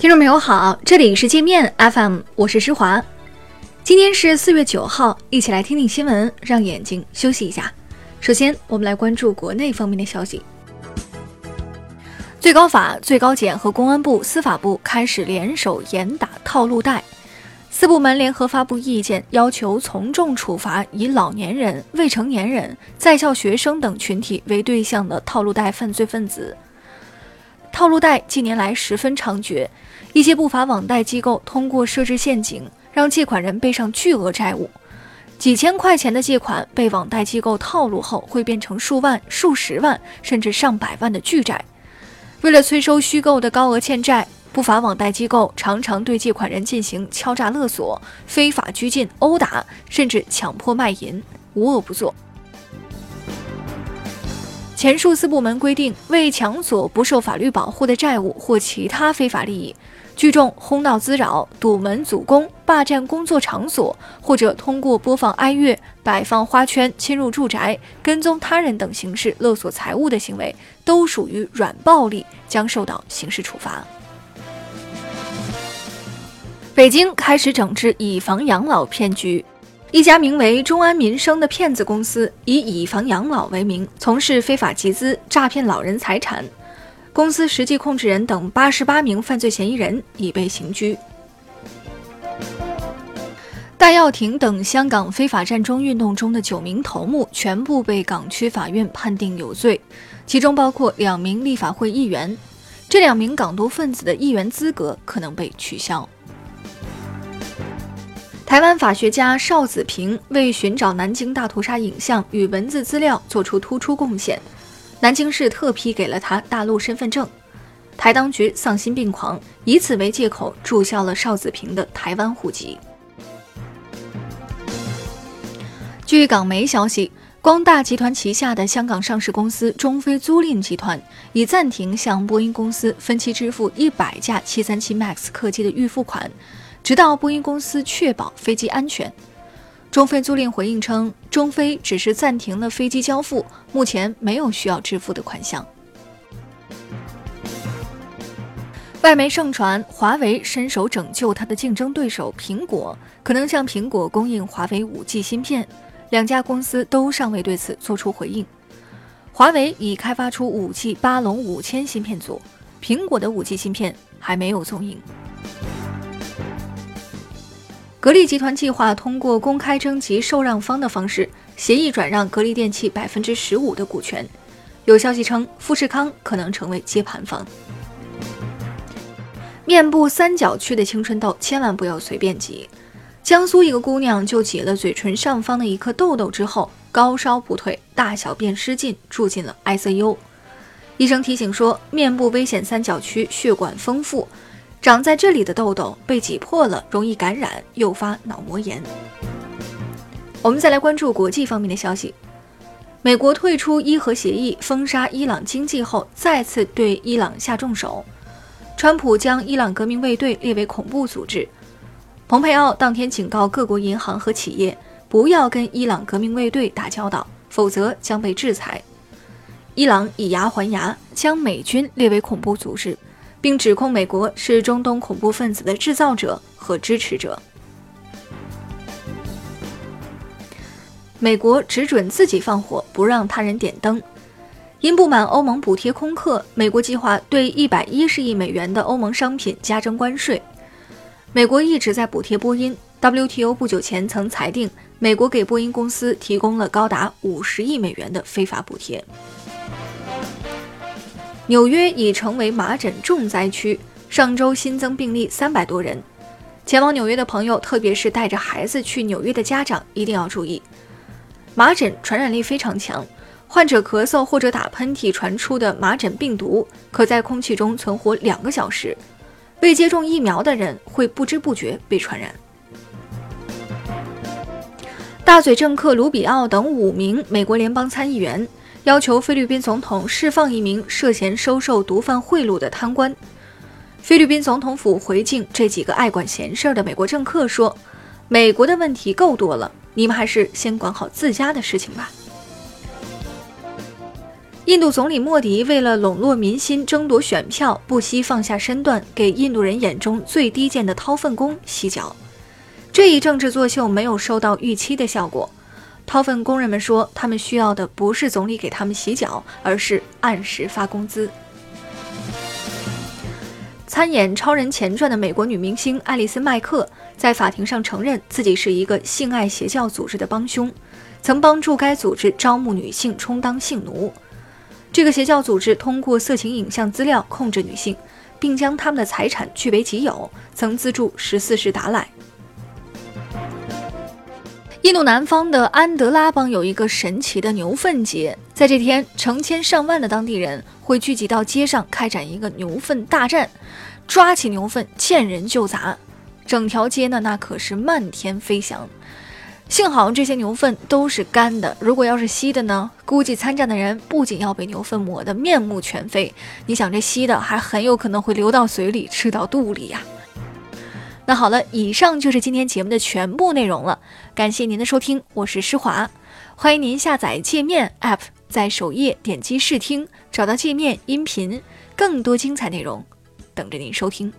听众朋友好，这里是界面 FM，我是施华。今天是四月九号，一起来听听新闻，让眼睛休息一下。首先，我们来关注国内方面的消息。最高法、最高检和公安部、司法部开始联手严打套路贷，四部门联合发布意见，要求从重处罚以老年人、未成年人、在校学生等群体为对象的套路贷犯罪分子。套路贷近年来十分猖獗，一些不法网贷机构通过设置陷阱，让借款人背上巨额债务。几千块钱的借款被网贷机构套路后，会变成数万、数十万，甚至上百万的巨债。为了催收虚构的高额欠债，不法网贷机构常常对借款人进行敲诈勒索、非法拘禁、殴打，甚至强迫卖淫，无恶不作。前述四部门规定，为强索不受法律保护的债务或其他非法利益，聚众哄闹滋扰、堵门阻工、霸占工作场所，或者通过播放哀乐、摆放花圈、侵入住宅、跟踪他人等形式勒索财物的行为，都属于软暴力，将受到刑事处罚。北京开始整治以房养老骗局。一家名为中安民生的骗子公司，以以房养老为名，从事非法集资、诈骗老人财产。公司实际控制人等八十八名犯罪嫌疑人已被刑拘。戴耀廷等香港非法占中运动中的九名头目全部被港区法院判定有罪，其中包括两名立法会议员。这两名港独分子的议员资格可能被取消。台湾法学家邵子平为寻找南京大屠杀影像与文字资料做出突出贡献，南京市特批给了他大陆身份证。台当局丧心病狂，以此为借口注销了邵子平的台湾户籍。据港媒消息，光大集团旗下的香港上市公司中飞租赁集团已暂停向波音公司分期支付一百架737 MAX 客机的预付款。直到波音公司确保飞机安全，中飞租赁回应称，中飞只是暂停了飞机交付，目前没有需要支付的款项。外媒盛传，华为伸手拯救它的竞争对手苹果，可能向苹果供应华为 5G 芯片，两家公司都尚未对此做出回应。华为已开发出 5G 八龙五千芯片组，苹果的 5G 芯片还没有踪影。格力集团计划通过公开征集受让方的方式，协议转让格力电器百分之十五的股权。有消息称，富士康可能成为接盘方。面部三角区的青春痘千万不要随便挤。江苏一个姑娘就挤了嘴唇上方的一颗痘痘之后，高烧不退，大小便失禁，住进了 ICU。医生提醒说，面部危险三角区血管丰富。长在这里的痘痘被挤破了，容易感染，诱发脑膜炎。我们再来关注国际方面的消息：美国退出伊核协议，封杀伊朗经济后，再次对伊朗下重手。川普将伊朗革命卫队列为恐怖组织。蓬佩奥当天警告各国银行和企业，不要跟伊朗革命卫队打交道，否则将被制裁。伊朗以牙还牙，将美军列为恐怖组织。并指控美国是中东恐怖分子的制造者和支持者。美国只准自己放火，不让他人点灯。因不满欧盟补贴空客，美国计划对一百一十亿美元的欧盟商品加征关税。美国一直在补贴波音，WTO 不久前曾裁定，美国给波音公司提供了高达五十亿美元的非法补贴。纽约已成为麻疹重灾区，上周新增病例三百多人。前往纽约的朋友，特别是带着孩子去纽约的家长，一定要注意，麻疹传染力非常强，患者咳嗽或者打喷嚏传出的麻疹病毒，可在空气中存活两个小时。未接种疫苗的人会不知不觉被传染。大嘴政客卢比奥等五名美国联邦参议员。要求菲律宾总统释放一名涉嫌收受毒贩贿赂的贪官。菲律宾总统府回敬这几个爱管闲事的美国政客说：“美国的问题够多了，你们还是先管好自家的事情吧。”印度总理莫迪为了笼络民心、争夺选票，不惜放下身段，给印度人眼中最低贱的掏粪工洗脚。这一政治作秀没有收到预期的效果。掏粪工人们说，他们需要的不是总理给他们洗脚，而是按时发工资。参演《超人前传》的美国女明星爱丽丝·麦克在法庭上承认自己是一个性爱邪教组织的帮凶，曾帮助该组织招募女性充当性奴。这个邪教组织通过色情影像资料控制女性，并将他们的财产据为己有，曾资助十四世达赖。印度南方的安德拉邦有一个神奇的牛粪节，在这天，成千上万的当地人会聚集到街上开展一个牛粪大战，抓起牛粪见人就砸，整条街呢那可是漫天飞翔。幸好这些牛粪都是干的，如果要是稀的呢，估计参战的人不仅要被牛粪抹得面目全非，你想这稀的还很有可能会流到嘴里，吃到肚里呀。那好了，以上就是今天节目的全部内容了，感谢您的收听，我是施华，欢迎您下载界面 App，在首页点击试听，找到界面音频，更多精彩内容等着您收听。